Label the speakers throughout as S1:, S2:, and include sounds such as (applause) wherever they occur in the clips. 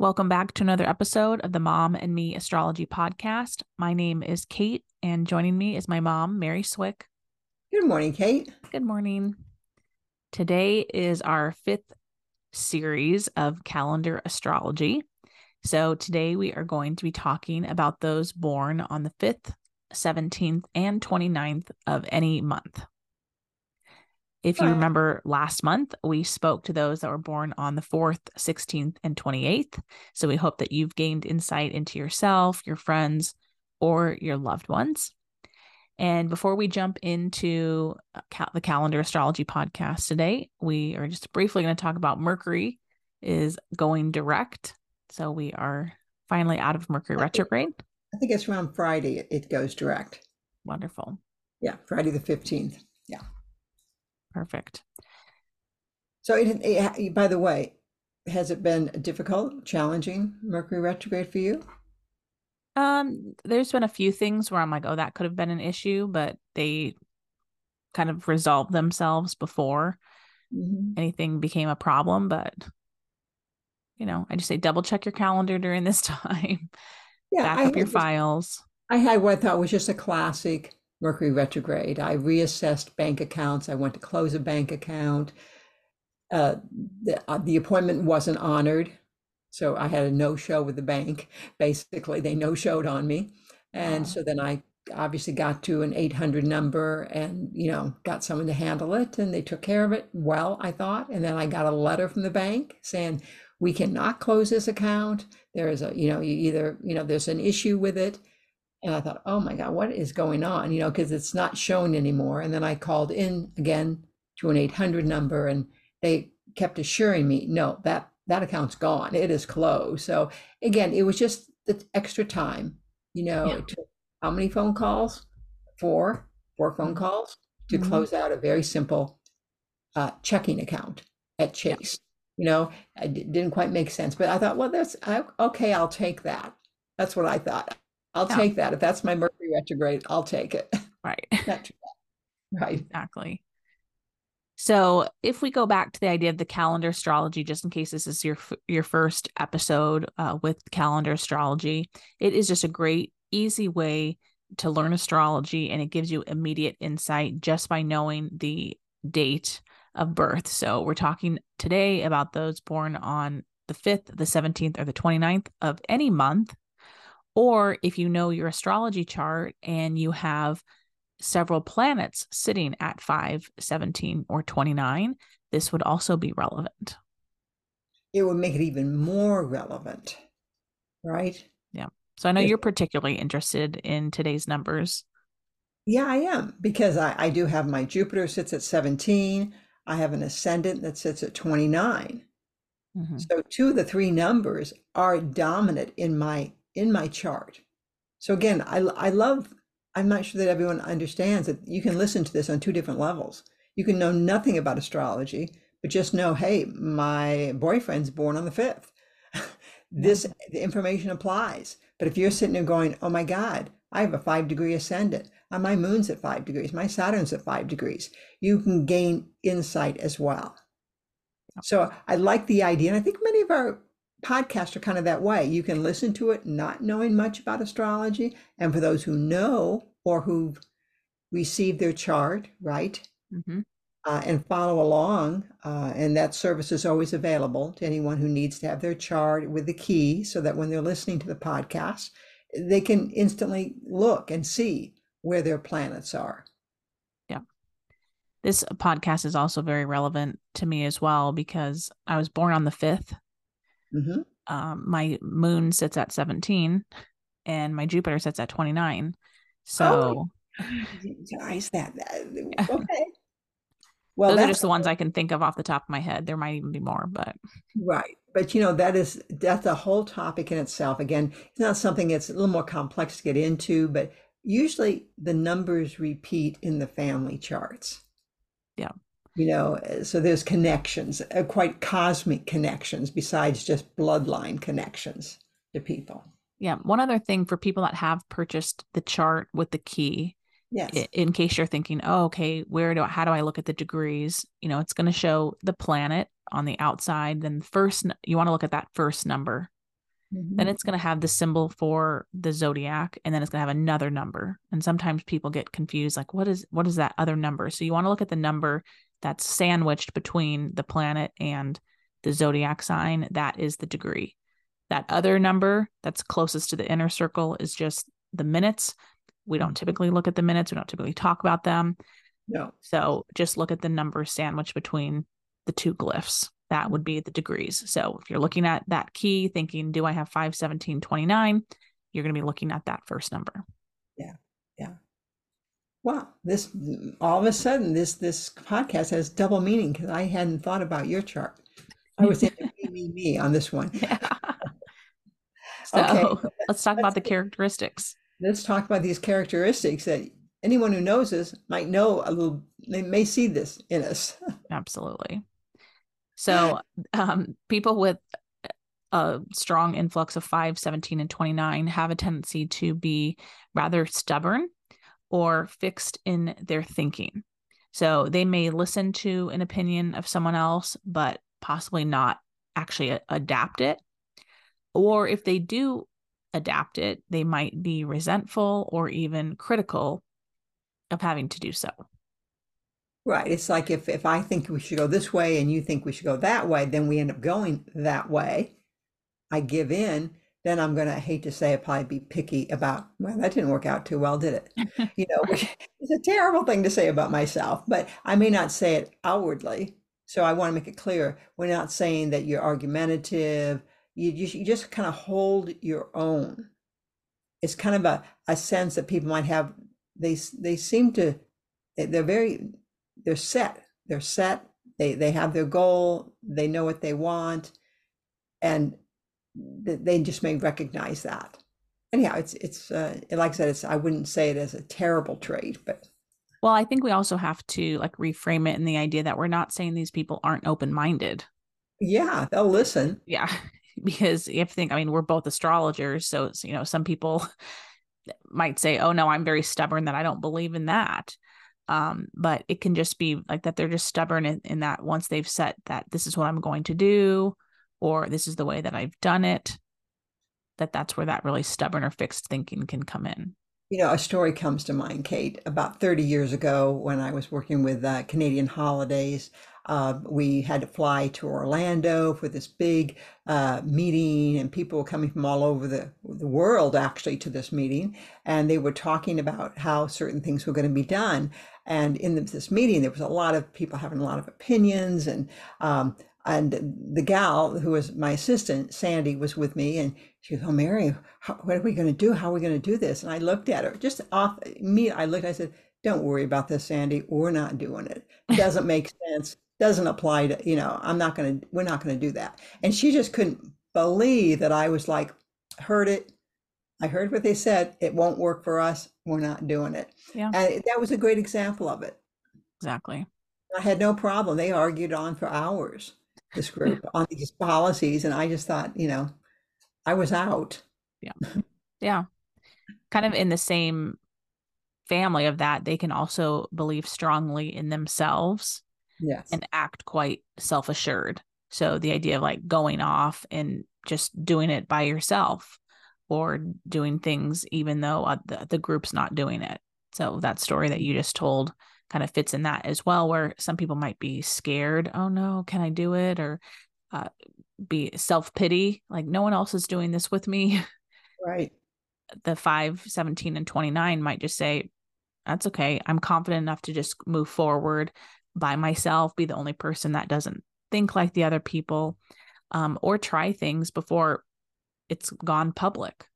S1: Welcome back to another episode of the Mom and Me Astrology Podcast. My name is Kate, and joining me is my mom, Mary Swick.
S2: Good morning, Kate.
S1: Good morning. Today is our fifth series of calendar astrology. So, today we are going to be talking about those born on the 5th, 17th, and 29th of any month. If you remember last month, we spoke to those that were born on the 4th, 16th, and 28th. So we hope that you've gained insight into yourself, your friends, or your loved ones. And before we jump into uh, the calendar astrology podcast today, we are just briefly going to talk about Mercury is going direct. So we are finally out of Mercury retrograde.
S2: I think it's around Friday it goes direct.
S1: Wonderful.
S2: Yeah, Friday the 15th. Yeah.
S1: Perfect.
S2: So, it, it, by the way, has it been difficult, challenging Mercury retrograde for you?
S1: Um, there's been a few things where I'm like, oh, that could have been an issue, but they kind of resolved themselves before mm-hmm. anything became a problem. But you know, I just say double check your calendar during this (laughs) time. Yeah, back up your files.
S2: I had what I thought was just a classic Mercury retrograde. I reassessed bank accounts. I went to close a bank account. Uh, the, uh, the appointment wasn't honored. So I had a no show with the bank. (laughs) Basically, they no showed on me. And wow. so then I obviously got to an 800 number and, you know, got someone to handle it. And they took care of it well, I thought. And then I got a letter from the bank saying, we cannot close this account. There is a, you know, you either, you know, there's an issue with it and I thought, oh my God, what is going on? You know, because it's not shown anymore. And then I called in again to an 800 number and they kept assuring me, no, that that account's gone. It is closed. So again, it was just the extra time, you know, yeah. how many phone calls? Four, four phone mm-hmm. calls to mm-hmm. close out a very simple uh, checking account at Chase. You know, it didn't quite make sense, but I thought, well, that's okay. I'll take that. That's what I thought. I'll yeah. take that. If that's my Mercury retrograde, I'll take it. (laughs)
S1: Right.
S2: right.
S1: Exactly. So, if we go back to the idea of the calendar astrology, just in case this is your your first episode uh, with calendar astrology, it is just a great, easy way to learn astrology, and it gives you immediate insight just by knowing the date of birth. So, we're talking today about those born on the 5th, the 17th, or the 29th of any month or if you know your astrology chart and you have several planets sitting at 5, 17, or 29, this would also be relevant.
S2: It would make it even more relevant, right?
S1: Yeah. So I know you're particularly interested in today's numbers.
S2: Yeah, I am because I, I do have my Jupiter sits at 17. I have an ascendant that sits at 29. Mm-hmm. So two of the three numbers are dominant in my in my chart. So again, I, I love, I'm not sure that everyone understands that you can listen to this on two different levels. You can know nothing about astrology, but just know, hey, my boyfriend's born on the 5th. (laughs) this the information applies. But if you're sitting there going, oh my God, I have a five degree ascendant. Uh, my moon's at five degrees. My Saturn's at five degrees. You can gain insight as well. So I like the idea. And I think many of our podcasts are kind of that way. You can listen to it not knowing much about astrology. And for those who know or who've received their chart, right? Mm-hmm. Uh, and follow along. Uh, and that service is always available to anyone who needs to have their chart with the key so that when they're listening to the podcast, they can instantly look and see where their planets are.
S1: Yeah. This podcast is also very relevant to me as well because I was born on the 5th Mm-hmm. Um, my moon sits at 17 and my Jupiter sits at 29. So,
S2: oh, that. (laughs) Okay. Well,
S1: Those are just the ones I can think of off the top of my head. There might even be more, but
S2: right. But you know, that is that's a whole topic in itself. Again, it's not something that's a little more complex to get into, but usually the numbers repeat in the family charts.
S1: Yeah.
S2: You know, so there's connections, uh, quite cosmic connections besides just bloodline connections to people.
S1: yeah. One other thing for people that have purchased the chart with the key,
S2: Yes.
S1: in case you're thinking, oh, okay, where do I, how do I look at the degrees? You know, it's going to show the planet on the outside. Then first, you want to look at that first number. Then
S2: Mhm.
S1: it's going to have the symbol for the zodiac, and then it's going to have another number. And sometimes people get confused, like, what is what is that other number? So you want to look at the number that's sandwiched between the planet and the zodiac sign. That is the degree. That other number that's closest to the inner circle is just the minutes. We don't typically look at the minutes. We don't typically talk about them.
S2: No.
S1: So just look at the number sandwiched between the two glyphs. That would be the degrees. So if you're looking at that key, thinking, do I have 5, 17, 29? You're going to be looking at that first number.
S2: Wow, this all of a sudden this this podcast has double meaning because I hadn't thought about your chart. I was thinking me, me, me on this one. (laughs) (laughs)
S1: so
S2: Okay.
S1: let's talk about the characteristics.
S2: Let's talk about these characteristics that anyone who knows us might know a little, they may see this in us. (laughs)
S1: Absolutely. So um, people with a strong influx of 5, 17, and 29 have a tendency to be rather stubborn or fixed in their thinking. So they may listen to an opinion of someone else, but possibly not actually adapt it. Or if they do adapt it, they might be resentful or even critical of having to do so.
S2: Right. It's like if, if I think we should go this way and you think we should go that way, then we end up going that way. I give in, then I'm going to, hate to say it, probably be picky about, well, that didn't work out too well, did it? (laughs) You know, is a terrible thing to say about myself, but I may not say it outwardly. So I want to make it clear. We're not saying that you're argumentative. You, you, you just kind of hold your own. It's kind of a, a sense that people might have. They, they seem to, they- they're very, they're set. They're set. They, they have their goal. They know what they want. And they just may recognize that. Anyhow, it's, it's, uh, like I said, it's, I wouldn't say it as a terrible trait, but
S1: Well, I think we also have to like reframe it in the idea that we're not saying these people aren't open minded.
S2: yeah, they'll listen.
S1: Yeah. (laughs) Because you have to think, I mean, we're both astrologers. So, it's, you know, some people (laughs) might say, oh, no, I'm very stubborn that I don't believe in that. Um, but it can just be like that they're just stubborn in, in that once they've set that this is what I'm going to do, or this is the way that I've done it, that that's where that really stubborn or fixed thinking can come in.
S2: You know, a story comes to mind, Kate. About 30 years ago, when I was working with uh, Canadian Holidays, uh, we had to fly to Orlando for this big uh, meeting, and people were coming from all over the, the world actually to this meeting. And they were talking about how certain things were going to be done. And in this meeting, there was a lot of people having a lot of opinions, and um, and the gal who was my assistant, Sandy, was with me, and she goes, "Oh, Mary, how, what are we going to do? How are we going to do this?" And I looked at her just off me. I looked. I said, "Don't worry about this, Sandy. We're not doing it. It doesn't make sense. Doesn't apply to you know. I'm not going to. We're not going to do that." And she just couldn't believe that I was like, heard it. I heard what they said. It won't work for us. We're not doing it.
S1: Yeah.
S2: And that was a great example of it.
S1: Exactly.
S2: I had no problem. They argued on for hours, this group, (laughs) on these policies. And I just thought, you know, I was out.
S1: Yeah. Yeah. Kind of in the same family of that, they can also believe strongly in themselves
S2: Yes.
S1: and act quite self assured. So the idea of like going off and just doing it by yourself or doing things even though uh, the, the group's not doing it. So that story that you just told kind of fits in that as well, where some people might be scared. Oh no, can I do it? Or uh, be self pity, like no one else is doing this with me. (laughs)
S2: Right.
S1: the 5 17 and 29 might just say that's okay i'm confident enough to just move forward by myself be the only person that doesn't think like the other people um, or try things before it's gone public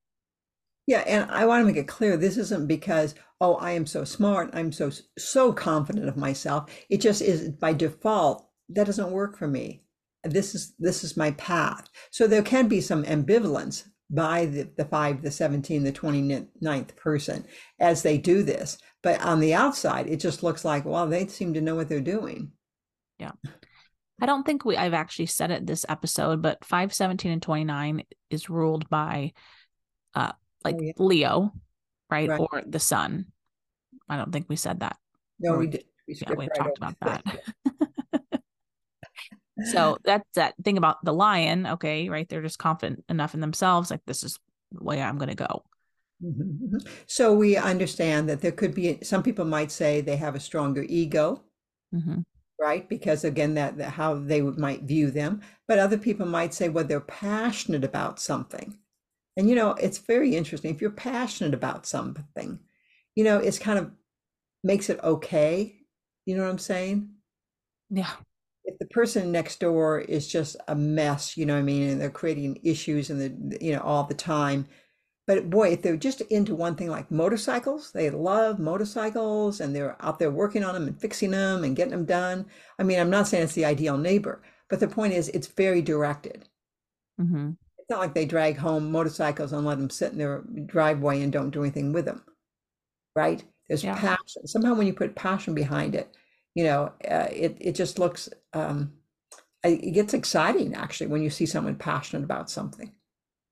S2: Yeah, and I want to make it clear this isn't because, oh, I am so smart, I'm so so confident of myself. It just is by default, that doesn't work for me. This is this is my path. So there can be some ambivalence by the, the 5, the 17, the 29th person as they do this. But on the outside, it just looks like, well, they seem to know what they're doing.
S1: Yeah. I don't think we I've actually said it this episode, but 5, 17, and 29 is ruled by uh like oh, yeah. Leo, right? right? Or the sun. I don't think we said that.
S2: No, or, we did.
S1: We yeah, we right talked about that. (laughs) so (laughs) that's that thing about the lion. Okay, right? They're just confident enough in themselves. Like this is the way I'm going to go.
S2: Mm-hmm, mm-hmm. So we understand that there could be some people might say they have a stronger ego, mm-hmm. right? Because again, that, that how they might view them. But other people might say, well, they're passionate about something. And you know, it's very interesting. If you're passionate about something, you know, it's kind of makes it okay. You know what I'm saying?
S1: Yeah.
S2: If the person next door is just a mess, you know what I mean, and they're creating issues and the you know all the time. But boy, if they're just into one thing like motorcycles, they love motorcycles and they're out there working on them and fixing them and getting them done. I mean, I'm not saying it's the ideal neighbor, but the point is it's very directed. Mm-hmm It's not like they drag home motorcycles and let them sit in their driveway and don't do anything with them, right? There's yeah. passion. Somehow, when you put passion behind it, you know, uh, it it just looks um, it gets exciting actually when you see someone passionate about something.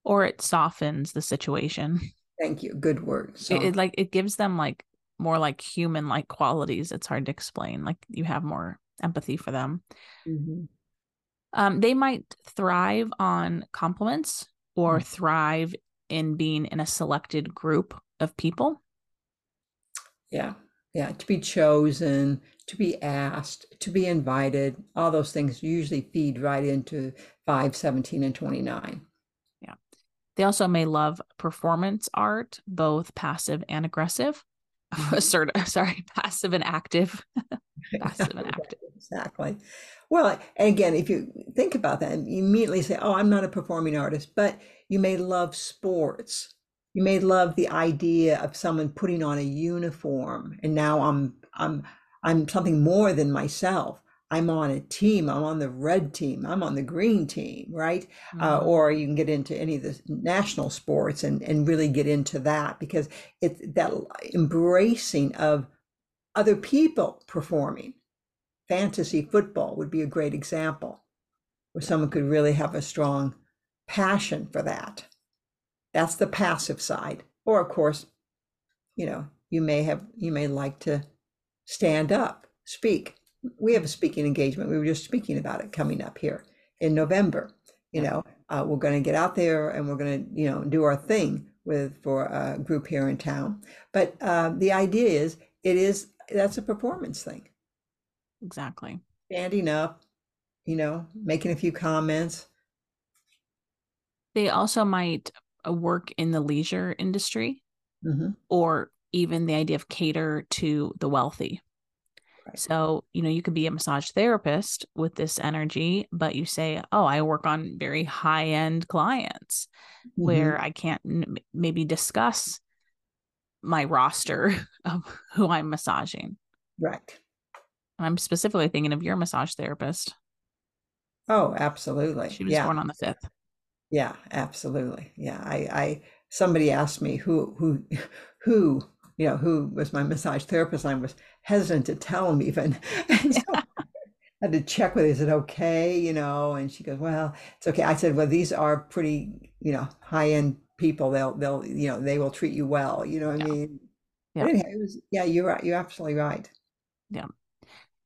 S1: Or it softens the situation.
S2: Thank you. Good word.
S1: So it, it like it gives them like more like human like qualities. It's hard to explain. Like you have more empathy for them. Mm-hmm. Um, they might thrive on compliments or mm-hmm. thrive in being in a selected group of people.
S2: Yeah. Yeah. To be chosen, to be asked, to be invited, all those things usually feed right into 5, 17, and 29.
S1: Yeah. They also may love performance art, both passive and aggressive. Mm-hmm. (laughs) Assertive, (laughs) sorry, passive and active. (laughs) passive and active.
S2: Exactly. Well, and again, if you think about that, you immediately say, "Oh, I'm not a performing artist," but you may love sports. You may love the idea of someone putting on a uniform, and now I'm I'm I'm something more than myself. I'm on a team. I'm on the red team. I'm on the green team, right? Uh, mm-hmm. Uh, or you can get into any of the national sports and and really get into that because it's that embracing of other people performing fantasy football would be a great example where someone could really have a strong passion for that. That's the passive side. Or, of course, you know, you may have, you may like to stand up, speak. We have a speaking engagement. We were just speaking about it coming up here in November. You know, uh, we're going to get out there and we're going to, you know, do our thing with for a group here in town. But uh, the idea is, it is that's a performance thing.
S1: Exactly.
S2: Standing up, you know, making a few comments.
S1: They also might uh, work in the leisure industry mm-hmm. or even the idea of cater to the wealthy. Right. So, you know, you could be a massage therapist with this energy, but you say, Oh, I work on very high end clients mm-hmm. where I can't maybe discuss my roster (laughs) of who I'm massaging.
S2: Right.
S1: I'm specifically thinking of your massage therapist.
S2: Oh, absolutely.
S1: She was yeah. born on the fifth.
S2: Yeah, absolutely. Yeah. I, I somebody asked me who who (laughs) who you know who was my massage therapist. I was hesitant to tell him even. (laughs) And so (laughs) I had to check with her. Is it okay? You know, and she goes, Well, it's okay. I said, Well, these are pretty, you know, high end people. They'll they'll, you know, they will treat you well. You know what yeah. I mean? Yeah. Anyhow, it was yeah, you're right. You're absolutely right.
S1: Yeah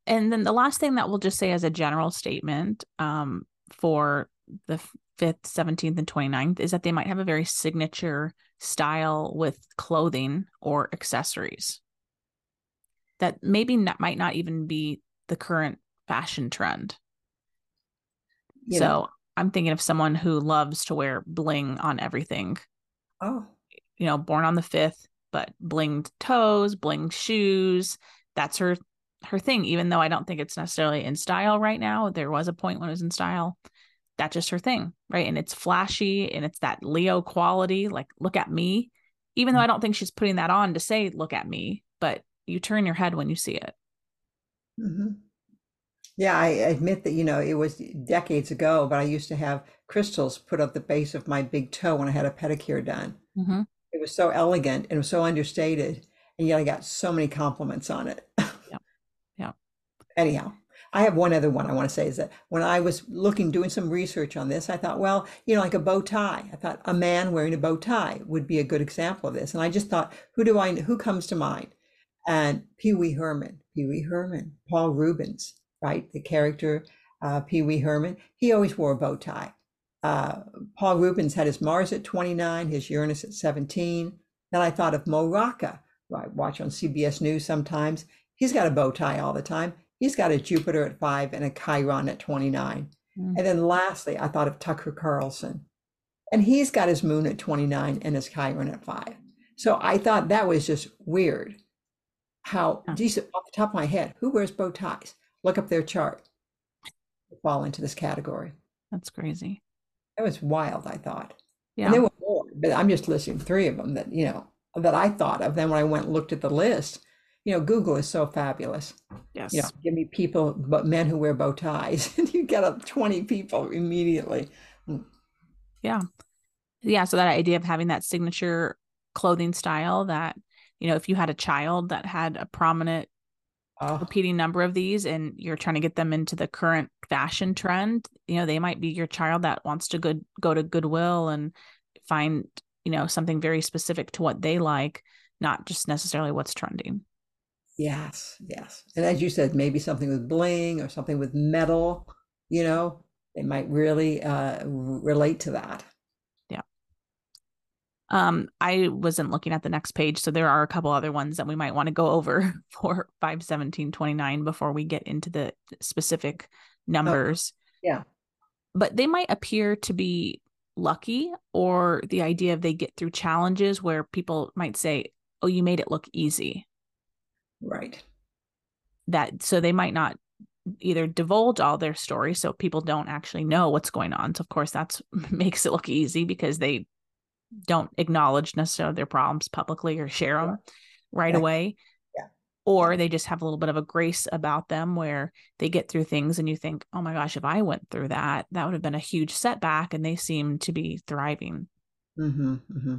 S1: and then the last thing that we'll just say as a general statement um, for the 5th 17th and 29th is that they might have a very signature style with clothing or accessories that maybe not, might not even be the current fashion trend so i'm thinking of someone who loves to wear bling on everything
S2: oh
S1: you know born on the 5th but blinged toes blinged shoes that's her her thing, even though I don't think it's necessarily in style right now. There was a point when it was in style. That's just her thing, right? And it's flashy and it's that Leo quality. Like, look at me. even though I don't think she's putting that on to say, look at me, but you turn your head when you see it.
S2: hmm Yeah, I admit that, you know, it was decades ago, but I used to have crystals put up the base of my big toe when I had a pedicure done.
S1: Mm-hmm.
S2: It was so elegant and it was so understated, and yet I got so many compliments on it.
S1: Yeah. Yeah. (laughs)
S2: Anyhow, I have one other one I want to say is that when I was looking, doing some research on this, I thought, well, you know, like a bow tie. I thought a man wearing a bow tie would be a good example of this. And I just thought, who do I, who comes to mind? And Pee Wee Herman, Pee Wee Herman, Paul Reubens, right? The character uh, Pee Wee Herman, he always wore a bow tie. Uh, Paul Reubens had his Mars at 29, his Uranus at 17. Then I thought of Mo Rocca, who I watch on CBS News sometimes. He's got a bow tie all the time. He's got a Jupiter at five and a Chiron at 29.
S1: Mm.
S2: And then lastly, I thought of Tucker Carlson. And he's got his moon at 29 and his Chiron at five. So I thought that was just weird. How,
S1: Yeah.
S2: geez, off the top of my head, who wears bow ties? Look up their chart. Fall into this category.
S1: That's crazy.
S2: That was wild, I thought.
S1: Yeah.
S2: And there were more, but I'm just listing three of them that, you know, that I thought of. Then when I went and looked at the list, you know, Google is so fabulous.
S1: yes.
S2: You know, give me people, but men who wear bow ties, (laughs) and you get up 20 people immediately. Mm.
S1: Yeah. Yeah. So that idea of having that signature clothing style that, you know, if you had a child that had a prominent
S2: Oh,
S1: repeating number of these and you're trying to get them into the current fashion trend, you know, they might be your child that wants to good go to Goodwill and find, you know, something very specific to what they like, not just necessarily what's trending.
S2: Yes, yes. And as you said, maybe something with bling or something with metal, you know, they might really uh, r- relate to that. Yeah.
S1: Um, I wasn't looking at the next page, so there are a couple other ones that we might want to go over (laughs) for 51729 before we get into the specific numbers.
S2: yeah.
S1: But they might appear to be lucky or the idea of they get through challenges where people might say, "Oh, you made it look easy."
S2: Right.
S1: That so they might not either divulge all their story so people don't actually know what's going on. So of course that's (laughs) makes it look easy because they don't acknowledge necessarily their problems publicly or share them right
S2: Yeah.
S1: away.
S2: Yeah.
S1: Or they just have a little bit of a grace about them where they get through things and you think, oh my gosh, if I went through that, that would have been a huge setback. And they seem to be thriving.
S2: hmm hmm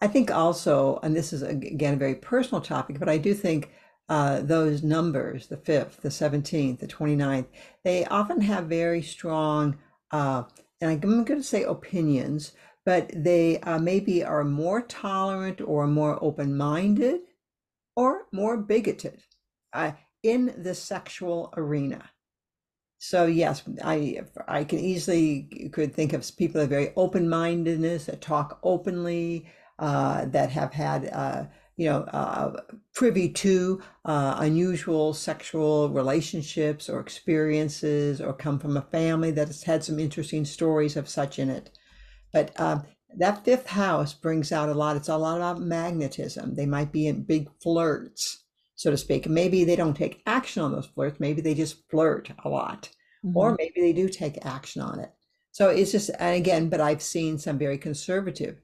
S2: I think also, and this is again a very personal topic, but I do think uh, those numbers, the 5th, the 17th, the 29th, they often have very strong, uh, and I'm going to say opinions, but they uh, maybe are more tolerant or more open-minded or more bigoted uh, in the sexual arena. So yes, I I can easily could think of people are very open-mindedness that talk openly, that have had uh, you know uh, privy to uh, unusual sexual relationships or experiences, or come from a family that has had some interesting stories of such in it. But um, that fifth house brings out a lot. It's a lot about magnetism. They might be in big flirts, so to speak. Maybe they don't take action on those flirts. Maybe they just flirt a lot or
S1: Mhm.
S2: maybe they do take action on it. So it's just, and again, but I've seen some very conservative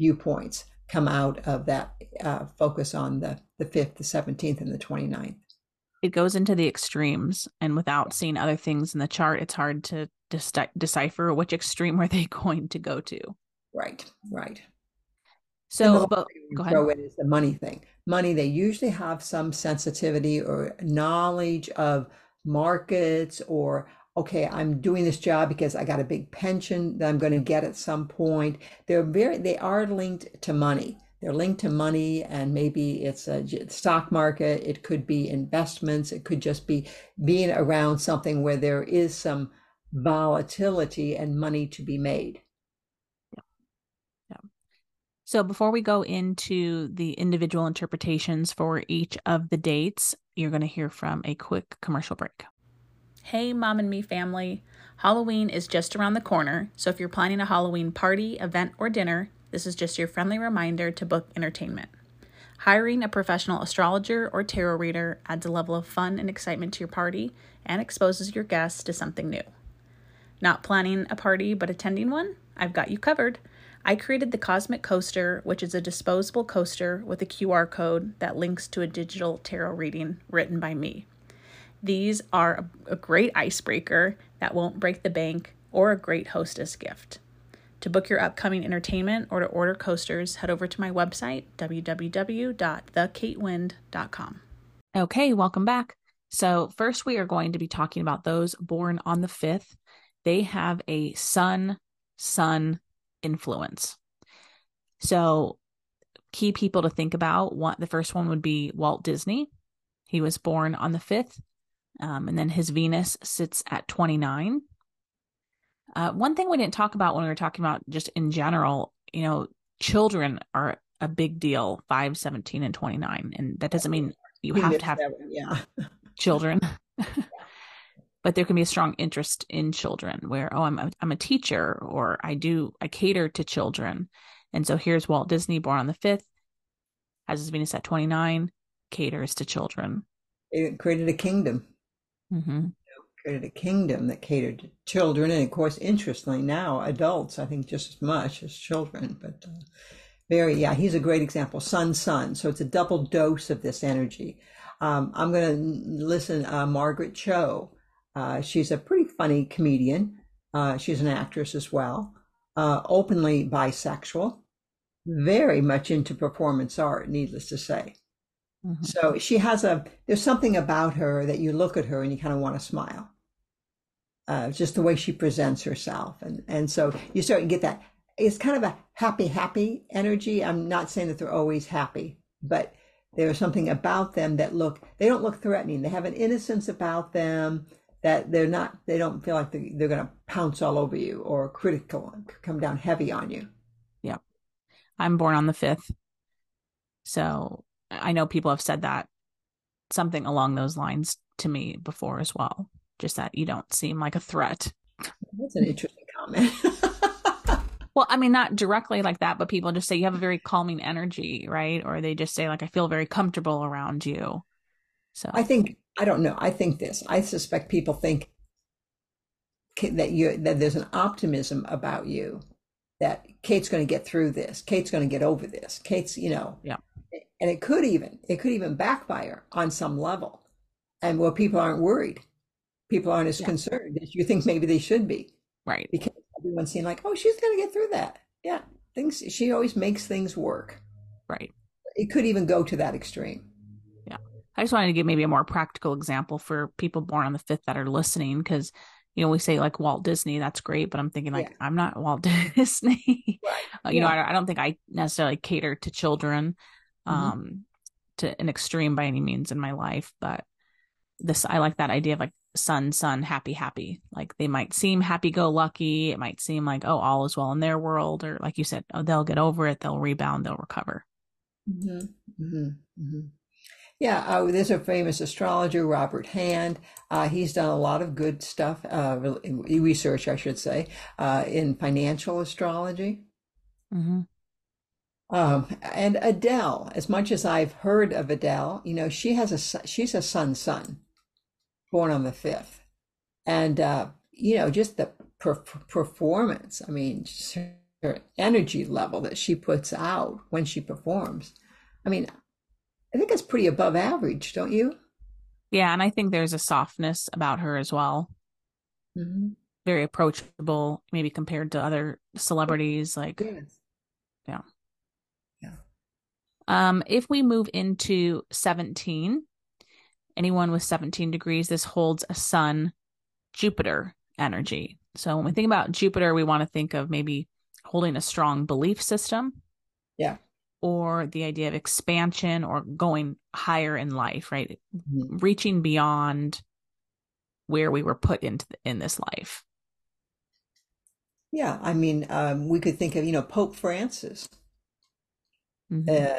S2: viewpoints come out of that uh, focus on the, the 5th, the 17th, and the 29th.
S1: it goes into the extremes. And without seeing other things in the chart, it's hard to deci- decipher which extreme are they (laughs) going to go to.
S2: Right, right.
S1: So, but go ahead.
S2: throw in is the money thing. Money, they usually have some sensitivity or knowledge of markets or okay, I'm doing this job because I got a big pension that I'm going to get at some point. They're very they are linked to money. They're linked to money and maybe it's a stock market, it could be investments, it could just be being around something where there is some volatility and money to be made.
S1: So before we go into the individual interpretations for each of the dates, you're going to hear from a quick commercial break. Hey, Mom and Me family. Halloween is just around the corner, so if you're planning a Halloween party, event, or dinner, this is just your friendly reminder to book entertainment. Hiring a professional astrologer or tarot reader adds a level of fun and excitement to your party and exposes your guests to something new. Not planning a party but attending one? I've got you covered. I created the Cosmic Coaster, which is a disposable coaster with a QR code that links to a digital tarot reading written by me. These are a great icebreaker that won't break the bank or a great hostess gift. To book your upcoming entertainment or to order coasters, head over to my website, www.thekatewind.com. Okay, welcome back. So, first, we are going to be talking about those born on the 5th. They have a sun sun influence. So, key people to think about what the first one would be Walt Disney. He was born on the 5th, um, and then his Venus sits at 29. Uh, one thing we didn't talk about when we were talking about just in general, you know, children are a big deal 5, 17, and 29. And that doesn't mean you have to have
S2: yeah. (laughs)
S1: children. (laughs) but there can be a strong interest in children where oh I'm a, I'm a teacher or I do I cater to children. And so here's Walt Disney born on the 5th has his Venus at 29 caters to children.
S2: It created a kingdom.
S1: Mm-hmm.
S2: created a kingdom that catered to children and of course interestingly now adults I think just as much as children but uh, very yeah he's a great example sun sun so it's a double dose of this energy um, I'm going to listen uh, Margaret Cho uh, she's a pretty funny comedian. Uh, she's an actress as well, uh, openly bisexual, very much into performance art, needless to say. Mm-hmm. So she has a, there's something about her that you look at her and you kind of want to smile. Uh, just the way she presents herself. And, and so you start to get that. It's kind of a happy, happy energy. I'm not saying that they're always happy, but there's something about them that look, they don't look threatening. They have an innocence about them that they're not they don't feel like they're, going to pounce all over you or critical come down heavy on you
S1: yeah i'm born on the 5th so i know people have said that something along those lines to me before as well just that you don't seem like a threat
S2: that's an interesting comment (laughs)
S1: well i mean not directly like that but people just say you have a very calming energy right or they just say like i feel very comfortable around you so
S2: i think I don't know. I think this. I suspect people think that you that there's an optimism about you that Kate's going to get through this. Kate's going to get over this. Kate's, you know,
S1: yeah.
S2: And it could even it could even backfire on some level, and where people aren't worried, people aren't as yeah. concerned as you think maybe they should be.
S1: Right.
S2: Because everyone's seeing like, oh, she's going to get through that. Yeah. Things she always makes things work.
S1: Right.
S2: It could even go to that extreme. Yeah.
S1: I just wanted to give maybe a more practical example for people born on the fifth that are listening because you know we say like Walt Disney, that's great, but I'm thinking like yeah. I'm not Walt (laughs) Disney. Right. Uh, you yeah. know, I, I, don't think I necessarily cater to children mm-hmm. um to an extreme by any means in my life, but this I like that idea of like sun sun happy happy like they might seem happy go lucky it might seem like oh all is well in their world or like you said oh they'll get over it they'll rebound they'll recover
S2: mm-hmm. Mm-hmm. mm-hmm. Yeah, uh, there's a famous astrologer, Robert Hand. Uh, he's done a lot of good stuff, uh, research, I should say, uh, in financial astrology.
S1: Mm-hmm.
S2: Um, and Adele, as much as I've heard of Adele, you know, she has a she's a sun sun, born on the fifth, and uh, you know, just the per- performance. I mean, her energy level that she puts out when she performs. I mean, I think it's pretty above average, don't you?
S1: Yeah, and I think there's a softness about her as well.
S2: Mm-hmm.
S1: Very approachable, maybe compared to other celebrities. Like,
S2: yes.
S1: Um, if we move into 17, anyone with 17 degrees, this holds a Sun Jupiter energy. So when we think about Jupiter, we want to think of maybe holding a strong belief system.
S2: Yeah
S1: or the idea of expansion or going higher in life, right? Mm-hmm. Reaching beyond where we were put into the, in this life.
S2: Yeah, I mean, um, we could think of you know Pope Francis mm-hmm. uh,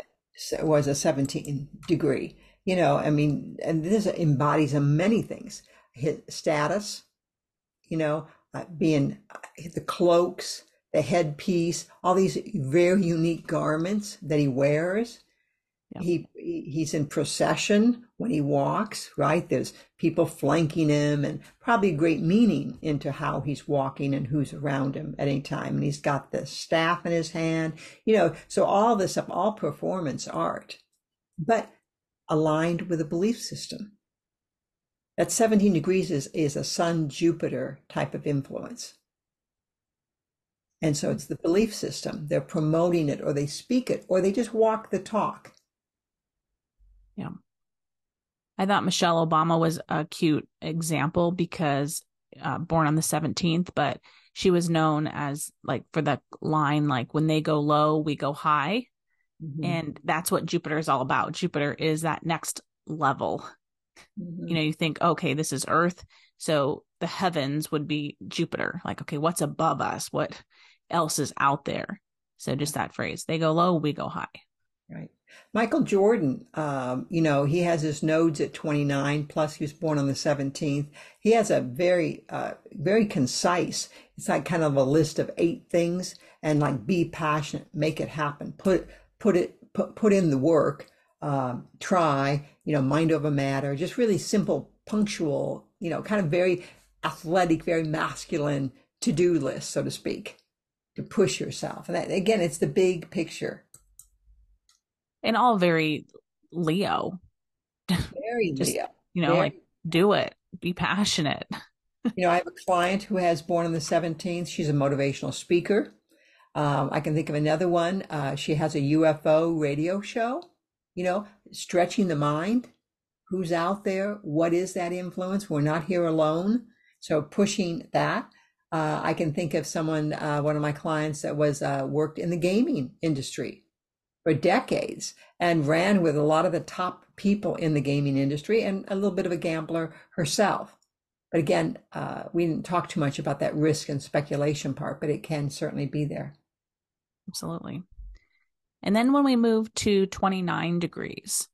S2: was a 17 degree. You know, I mean, and this embodies many things: his status, you know, uh, being uh, the cloaks, the headpiece, all these very unique garments that he wears. Yep. He he's in procession when he walks, right? There's people flanking him and probably great meaning into how he's walking and who's around him at any time. And he's got the staff in his hand, you know, so all this all performance art, but aligned with a belief system. That 17 degrees is, is a Sun Jupiter type of influence. And so it's the belief system. They're promoting it or they speak it or they just walk the talk.
S1: Yeah. I thought Michelle Obama was a cute example because uh, born on the 17th, but she was known as like for the line, like when they go low, we go high. Mm-hmm. And that's what Jupiter is all about. Jupiter is that next level. Mm-hmm. You know, you think, okay, this is Earth. So the heavens would be Jupiter. Like, okay, what's above us? What else is out there? So just that phrase, they go low, we go high.
S2: Right. Michael Jordan, um, you know, he has his nodes at 29, plus he was born on the 17th. He has a very, uh, very concise, it's like kind of a list of eight things and like be passionate, make it happen, put, put it, put, put in the work, um, try, you know, mind over matter, just really simple, punctual, you know, kind of very athletic, very masculine to do list, so to speak, to push yourself. And that, again, it's the big picture
S1: and all very Leo.
S2: Very (laughs) Just, Leo.
S1: You know, very. like do it, be passionate. (laughs)
S2: you know, I have a client who has born on the 17th. She's a motivational speaker. Um, I can think of another one. Uh, she has a UFO radio show, you know, stretching the mind. Who's out there? What is that influence? We're not here alone. So pushing that. Uh, I can think of someone, uh, one of my clients that was uh, worked in the gaming industry for decades and ran with a lot of the top people in the gaming industry and a little bit of a gambler herself. But again, uh, we didn't talk too much about that risk and speculation part, but it can certainly be there.
S1: Absolutely. And then when we move to 29 degrees,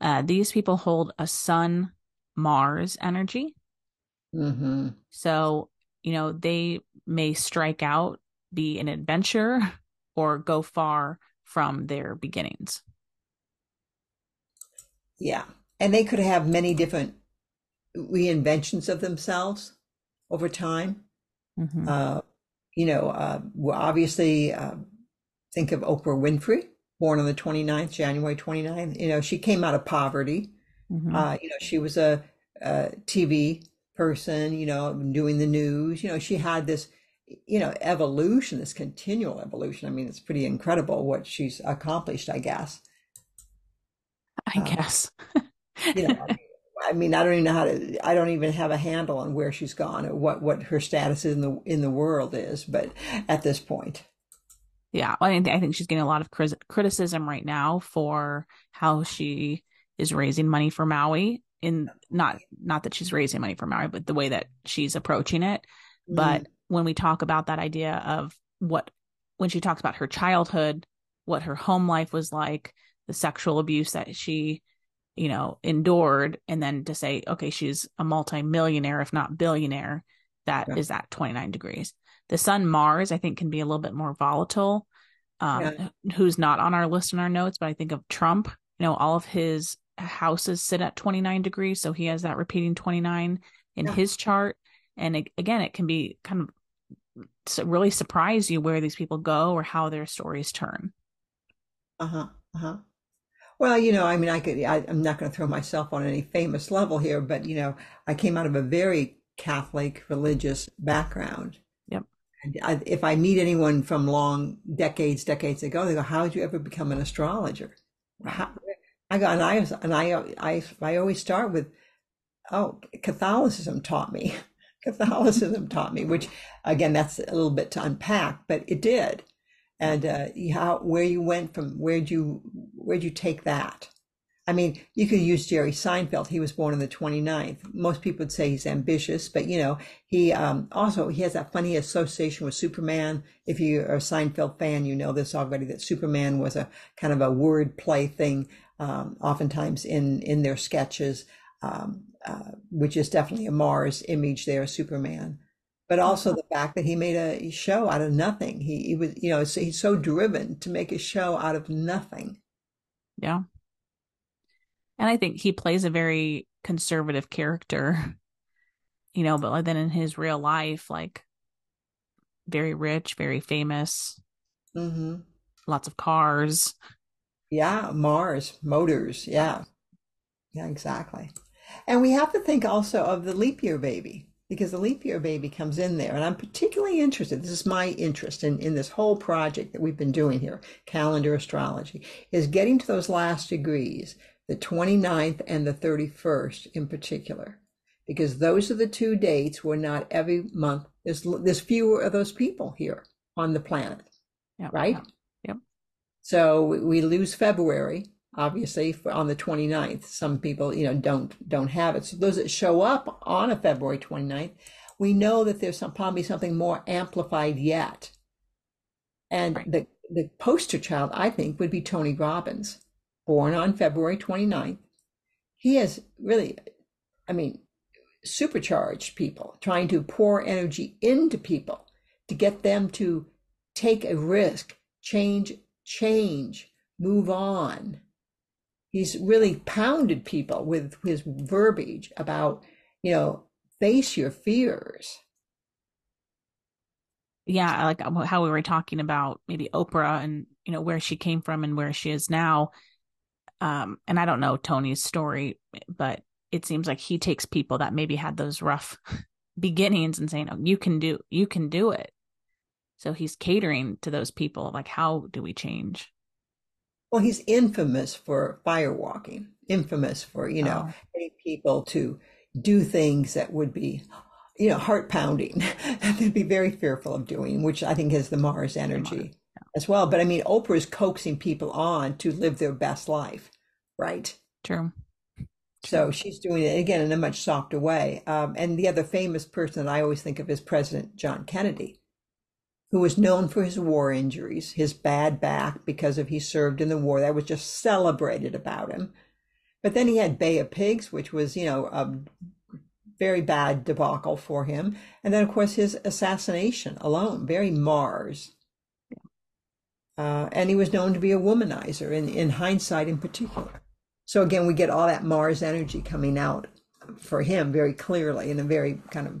S1: uh, these people hold a Sun Mars energy.
S2: Mm-hmm.
S1: So, you know, they may strike out, be an adventure, (laughs) or go far from their beginnings.
S2: Yeah. And they could have many different reinventions of themselves over time. Mm-hmm. Uh, you know, uh, obviously, uh, think of Oprah Winfrey, born on the 29th, January 29th. You know, she came out of poverty. Mm-hmm. Uh, you know, she was a, a TV person, you know, doing the news. You know, she had this you know, evolution, this continual evolution. I mean, it's pretty incredible what she's accomplished, I guess.
S1: I um, guess.
S2: you know, I mean, I don't even know how to. I don't even have a handle on where she's gone or what what her status in the in the world is. But at this point,
S1: yeah, I think I think she's getting a lot of criticism right now for how she is raising money for Maui. In not not that she's raising money for Maui, but the way that she's approaching it. Mm. When we talk about that idea of what when she talks about her childhood, what her home life was like, the sexual abuse that she, you know, endured, and then to say, okay, she's a multimillionaire, if not billionaire, that yeah. is at 29 degrees. The sun Mars, I think, can be a little bit more volatile. Um, yeah. Who's not on our list in our notes, but I think of Trump. You know, all of his houses sit at 29 degrees, so he has that repeating 29 in yeah. his chart. And it, again, it can be kind of really surprise you where these people go or how their stories turn.
S2: Uh huh. Uh huh. Well, you know, I mean, I could, I, am not going to throw myself on any famous level here, but, you know, I came out of a very Catholic religious background.
S1: Yep.
S2: And I, if I meet anyone from long decades, decades ago, they go, how did you ever become an astrologer? How, I go, and I, and I, I, I always start with, oh, Catholicism taught me. (laughs) Catholicism taught me, which again, that's a little bit to unpack, but it did. And uh, how where you went from where'd you where'd you take that? I mean, you could use Jerry Seinfeld. He was born on the 29th. Most people would say he's ambitious, but you know, he um, also he has that funny association with Superman. If you are a Seinfeld fan, you know this already. That Superman was a kind of a word play thing, um, oftentimes in in their sketches. Um, uh, which is definitely a Mars image there, Superman. But also uh-huh. the fact that he made a show out of nothing. He, he was, you know, he's so driven to make a show out of nothing.
S1: Yeah. And I think he plays a very conservative character, (laughs) you know, but then in his real life, like very rich, very famous,
S2: hmm
S1: lots of cars.
S2: Yeah, Mars, motors. Yeah. Yeah, exactly. And we have to think also of the leap year baby because the leap year baby comes in there. And I'm particularly interested, this is my interest in, in this whole project that we've been doing here, calendar astrology, is getting to those last degrees, the 29th and the 31st in particular, because those are the two dates where not every month, there's, there's fewer of those people here on the planet,
S1: Yeah.
S2: right?
S1: Yep.
S2: So we we lose February, obviously, for, on the 29th. Some people, you know, don't don't have it. So those that show up on a February 29th, we know that there's some, probably something more amplified yet. And
S1: Right.
S2: the the poster child, I think, would be Tony Robbins, born on February 29th. He has really, I mean, supercharged people, trying to pour energy into people to get them to take a risk, change, change, move on. He's really pounded people with his verbiage about, you know, face your fears.
S1: Yeah, like how we were talking about maybe Oprah and you know where she came from and where she is now. Um, and I don't know Tony's story, but it seems like he takes people that maybe had those rough (laughs) beginnings and saying, "Oh, you can do, you can do it." So he's catering to those people. Like, how do we change?
S2: Well, he's infamous for firewalking, infamous for, you know,
S1: Oh,
S2: getting people to do things that would be, you know, heart pounding, that (laughs) they'd be very fearful of doing, which I think is the Mars
S1: the Mars.
S2: energy as well. But I mean, Oprah is coaxing people on to live their best life, right?
S1: True.
S2: So she's doing it again in a much softer way. Um, and the other famous person that I always think of is President John Kennedy, who was known for his war injuries, his bad back because of he served in the war. That was just celebrated about him. But then he had Bay of Pigs, which was, you know, a very bad debacle for him. And then, of course, his assassination alone, very Mars. Uh, and he was known to be a womanizer in, in hindsight in particular. So again, we get all that Mars energy coming out for him very clearly in a very kind of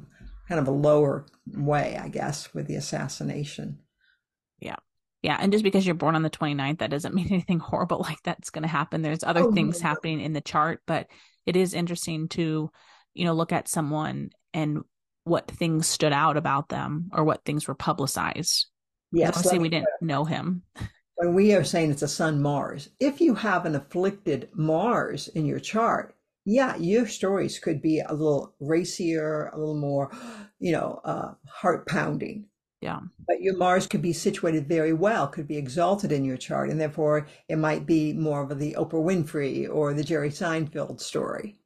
S2: kind of a lower way, I guess, with the assassination.
S1: Yeah. Yeah. And just because you're born on the 29th, that doesn't (laughs) mean anything horrible like that's going to happen. There's other
S2: Oh,
S1: things
S2: no.
S1: happening in the chart, but it is interesting to, you know, look at someone and what things stood out about them or what things were publicized.
S2: Yes,
S1: Obviously, we didn't know him.
S2: when we are saying it's a sun Mars, if you have an afflicted Mars in your chart, yeah, your stories could be a little racier, a little more, you know, uh, heart pounding.
S1: Yeah.
S2: But your Mars could be situated very well, could be exalted in your chart, and therefore it might be more of the Oprah Winfrey or the Jerry Seinfeld story.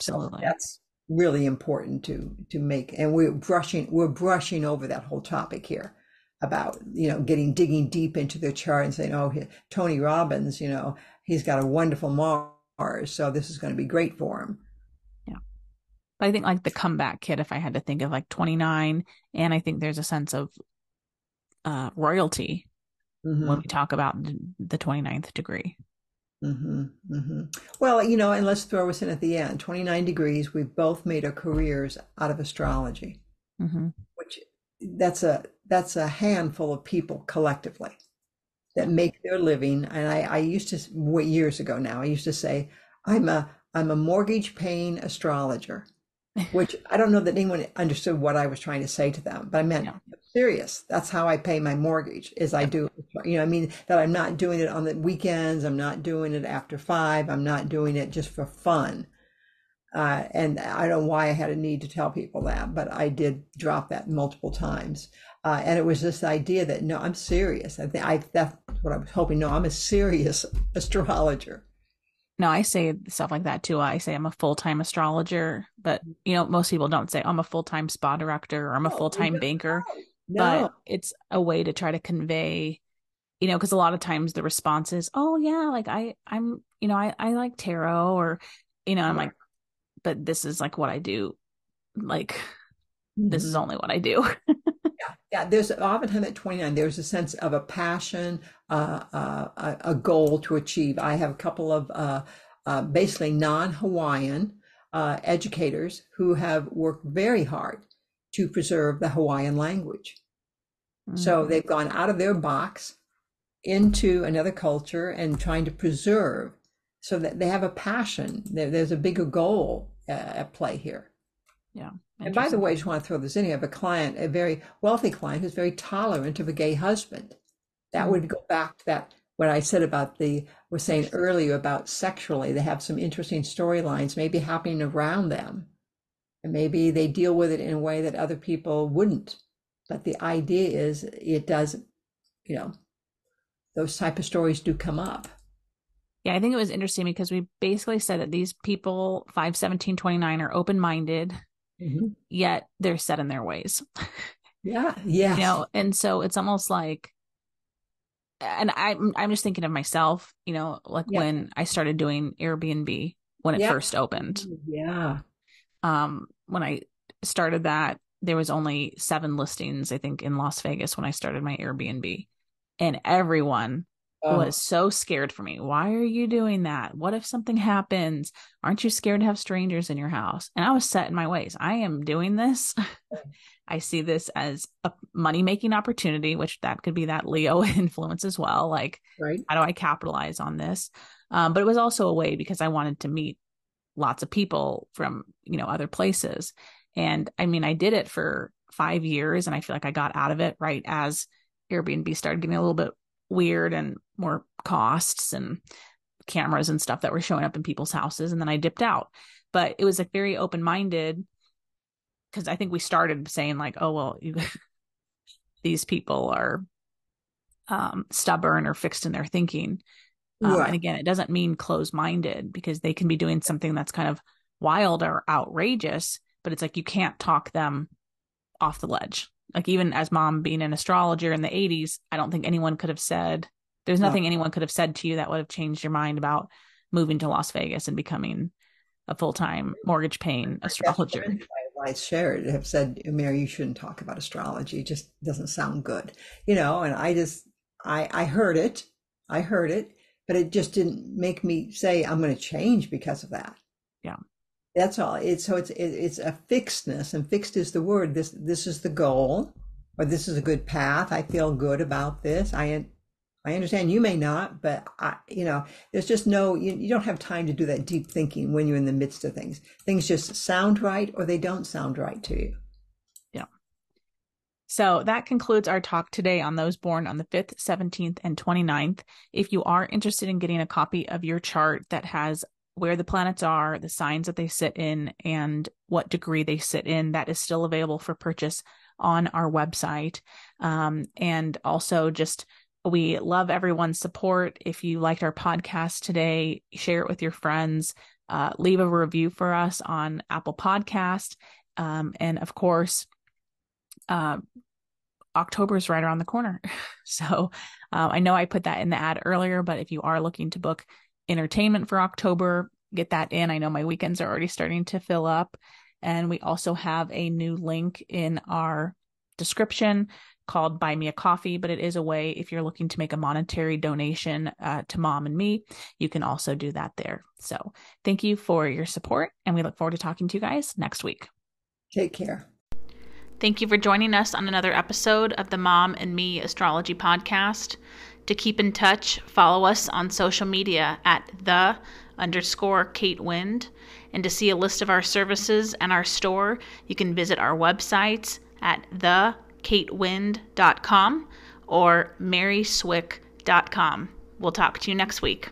S2: So
S1: Absolutely.
S2: that's really important to to make, and we're brushing we're brushing over that whole topic here about you know getting digging deep into their chart and saying, oh, Tony Robbins, you know, he's got a wonderful Mars, so this is going to be great for him. Yeah.
S1: But I think like the comeback kid, if I had to think of like 29, and I think there's a sense of uh, royalty
S2: Mhm.
S1: when we talk about the 29th degree.
S2: Mm-hmm, mm-hmm. Well, you know, and let's throw us in at the end. 29 degrees, we've both made our careers out of astrology,
S1: hmm
S2: which that's a that's a handful of people collectively that make their living. And I, I used to years ago now, I used to say, I'm a I'm a mortgage paying astrologer, which (laughs) I don't know that anyone understood what I was trying to say to them, but I meant
S1: Yeah.
S2: Serious. That's how I pay my mortgage is I do, you know, I mean that I'm not doing it on the weekends. I'm not doing it after five. I'm not doing it just for fun. Uh, and I don't know why I had a need to tell people that, but I did drop that multiple times. Uh, and it was this idea that no, I'm serious. I think I that's what I was hoping. No, I'm a serious (laughs) astrologer.
S1: No, I say stuff like that too. I say I'm a full time astrologer, but you know, most people don't say I'm a full time spa director or I'm a full time
S2: no,
S1: banker.
S2: No,
S1: But it's a way to try to convey, you know, because a lot of times the response is, "Oh yeah, like I, I'm, you know, I, I like tarot," or, you know, I'm like, but this is like what I do. Like this is only what I do. (laughs)
S2: Yeah, there's oftentimes at 29, there's a sense of a passion, uh, uh, a, a goal to achieve. I have a couple of uh, uh, basically non-Hawaiian uh, educators who have worked very hard to preserve the Hawaiian language. Mm-hmm. So they've gone out of their box into another culture and trying to preserve so that they have a passion. There, there's a bigger goal uh, at play here.
S1: Yeah.
S2: And by the way, I just want to throw this in. You have a client, a very wealthy client who's very tolerant of a gay husband. That mm-hmm. would go back to that what I said about the was saying earlier about sexually. They have some interesting storylines maybe happening around them. And maybe they deal with it in a way that other people wouldn't. But the idea is it does, you know, those type of stories do come up.
S1: Yeah, I think it was interesting because we basically said that these people, 5, 17, 29, are open minded, mm-hmm. yet they're set in their ways.
S2: Yeah. (laughs) Yeah.
S1: You know, and so it's almost like and I'm I'm just thinking of myself, you know, like yeah. when I started doing Airbnb when it yeah. first opened.
S2: Yeah.
S1: Um, when I started that, there was only seven listings, I think, in Las Vegas when I started my Airbnb. And everyone oh. was so scared for me. Why are you doing that? What if something happens? Aren't you scared to have strangers in your house? And I was set in my ways. I am doing this (laughs) I see this as a money making opportunity, which that could be that Leo (laughs) influence as well. Like,
S2: right.
S1: how do I capitalize on this? Um, but it was also a way because I wanted to meet lots of people from, you know, other places. And I mean, I did it for five years and I feel like I got out of it right as Airbnb started getting a little bit weird and more costs and cameras and stuff that were showing up in people's houses. And then I dipped out. But it was like very open minded because I think we started saying like, oh well, you, (laughs) these people are um, stubborn or fixed in their thinking. Um, right. And again, it doesn't mean closed minded because they can be doing something that's kind of wild or outrageous, but it's like you can't talk them off the ledge. Like even as mom being an astrologer in the 80s, I don't think anyone could have said there's nothing no. anyone could have said to you that would have changed your mind about moving to Las Vegas and becoming a full time mortgage paying astrologer.
S2: I shared have said, Mary, you shouldn't talk about astrology. It just doesn't sound good, you know. And I just, I, I heard it, I heard it, but it just didn't make me say I'm going to change because of that.
S1: Yeah,
S2: that's all. It's so it's it, it's a fixedness, and fixed is the word. This this is the goal, or this is a good path. I feel good about this. I I understand you may not, but I, you know, there's just no, you, you don't have time to do that deep thinking when you're in the midst of things. Things just sound right or they don't sound right to you.
S1: Yeah. So that concludes our talk today on those born on the 5th, 17th, and 29th. If you are interested in getting a copy of your chart that has where the planets are, the signs that they sit in, and what degree they sit in, that is still available for purchase on our website. Um, and also just we love everyone's support. If you liked our podcast today, share it with your friends. Uh, leave a review for us on Apple Podcast, um, and of course, uh, October is right around the corner. (laughs) so uh, I know I put that in the ad earlier, but if you are looking to book entertainment for October, get that in. I know my weekends are already starting to fill up, and we also have a new link in our description called Buy Me a Coffee, but it is a way if you're looking to make a monetary donation uh, to mom and me, you can also do that there. So thank you for your support, and we look forward to talking to you guys next week.
S2: Take care.
S1: Thank you for joining us on another episode of the Mom and Me Astrology Podcast. To keep in touch, follow us on social media at the underscore Kate Wind. And to see a list of our services and our store, you can visit our websites at the katewind.com or maryswick.com. We'll talk to you next week.